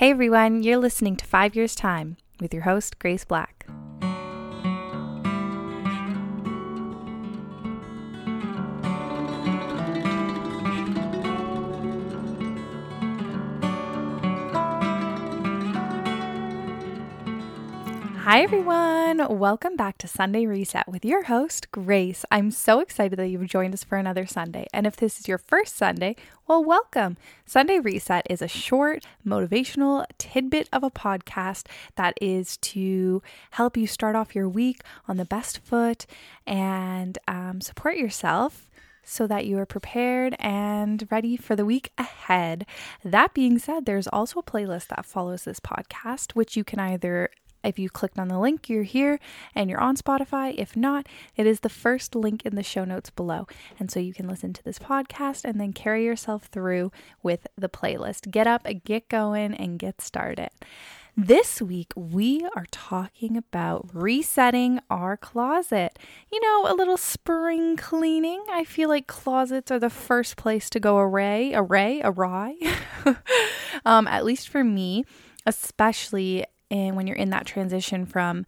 Hey everyone, you're listening to Five Years Time with your host, Grace Black. Hi, everyone. Welcome back to Sunday Reset with your host, Grace. I'm so excited that you've joined us for another Sunday. And if this is your first Sunday, well, welcome. Sunday Reset is a short, motivational tidbit of a podcast that is to help you start off your week on the best foot and um, support yourself so that you are prepared and ready for the week ahead. That being said, there's also a playlist that follows this podcast, which you can either if you clicked on the link, you're here and you're on Spotify. If not, it is the first link in the show notes below. And so you can listen to this podcast and then carry yourself through with the playlist. Get up, get going, and get started. This week, we are talking about resetting our closet. You know, a little spring cleaning. I feel like closets are the first place to go array, array, awry. um, at least for me, especially and when you're in that transition from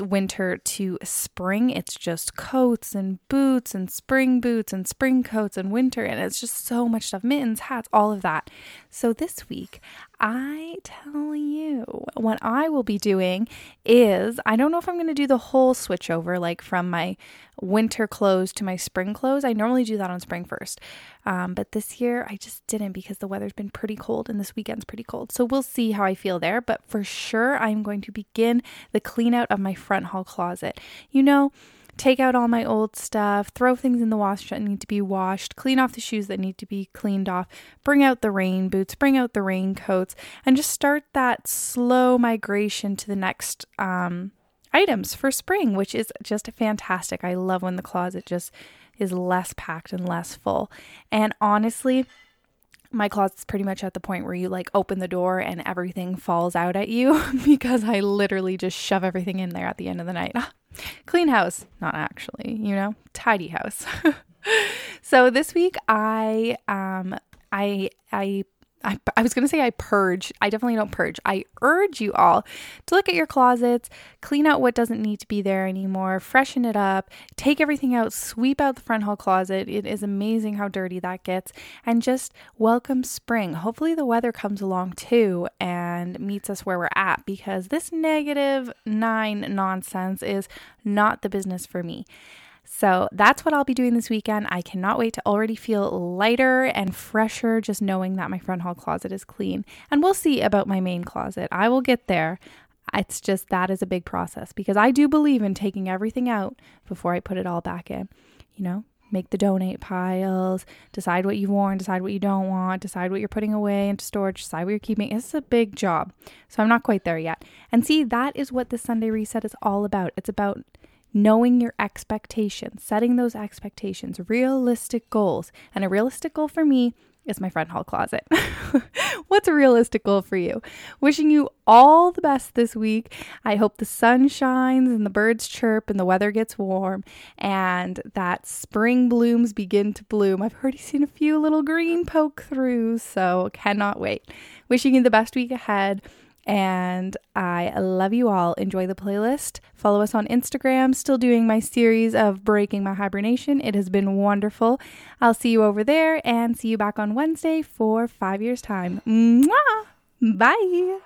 winter to spring, it's just coats and boots and spring boots and spring coats and winter. And it's just so much stuff mittens, hats, all of that. So this week, I tell you, what I will be doing is I don't know if I'm going to do the whole switch over, like from my winter clothes to my spring clothes. I normally do that on spring first. Um, but this year I just didn't because the weather's been pretty cold and this weekend's pretty cold. So we'll see how I feel there. But for sure, I'm going to begin the clean out of my front hall closet. You know, take out all my old stuff, throw things in the wash that need to be washed, clean off the shoes that need to be cleaned off, bring out the rain boots, bring out the raincoats, and just start that slow migration to the next um, items for spring, which is just fantastic. I love when the closet just is less packed and less full. And honestly, my closet's pretty much at the point where you like open the door and everything falls out at you because I literally just shove everything in there at the end of the night. Clean house, not actually, you know, tidy house. so this week I um I I I, I was going to say I purge. I definitely don't purge. I urge you all to look at your closets, clean out what doesn't need to be there anymore, freshen it up, take everything out, sweep out the front hall closet. It is amazing how dirty that gets, and just welcome spring. Hopefully, the weather comes along too and meets us where we're at because this negative nine nonsense is not the business for me. So that's what I'll be doing this weekend. I cannot wait to already feel lighter and fresher just knowing that my front hall closet is clean. And we'll see about my main closet. I will get there. It's just that is a big process because I do believe in taking everything out before I put it all back in. You know, make the donate piles, decide what you've worn, decide what you don't want, decide what you're putting away into storage, decide what you're keeping. It's a big job. So I'm not quite there yet. And see, that is what the Sunday reset is all about. It's about knowing your expectations, setting those expectations, realistic goals. And a realistic goal for me is my front hall closet. What's a realistic goal for you? Wishing you all the best this week. I hope the sun shines and the birds chirp and the weather gets warm and that spring blooms begin to bloom. I've already seen a few little green poke through, so cannot wait. Wishing you the best week ahead. And I love you all. Enjoy the playlist. Follow us on Instagram. Still doing my series of Breaking My Hibernation. It has been wonderful. I'll see you over there and see you back on Wednesday for five years' time. Mwah! Bye.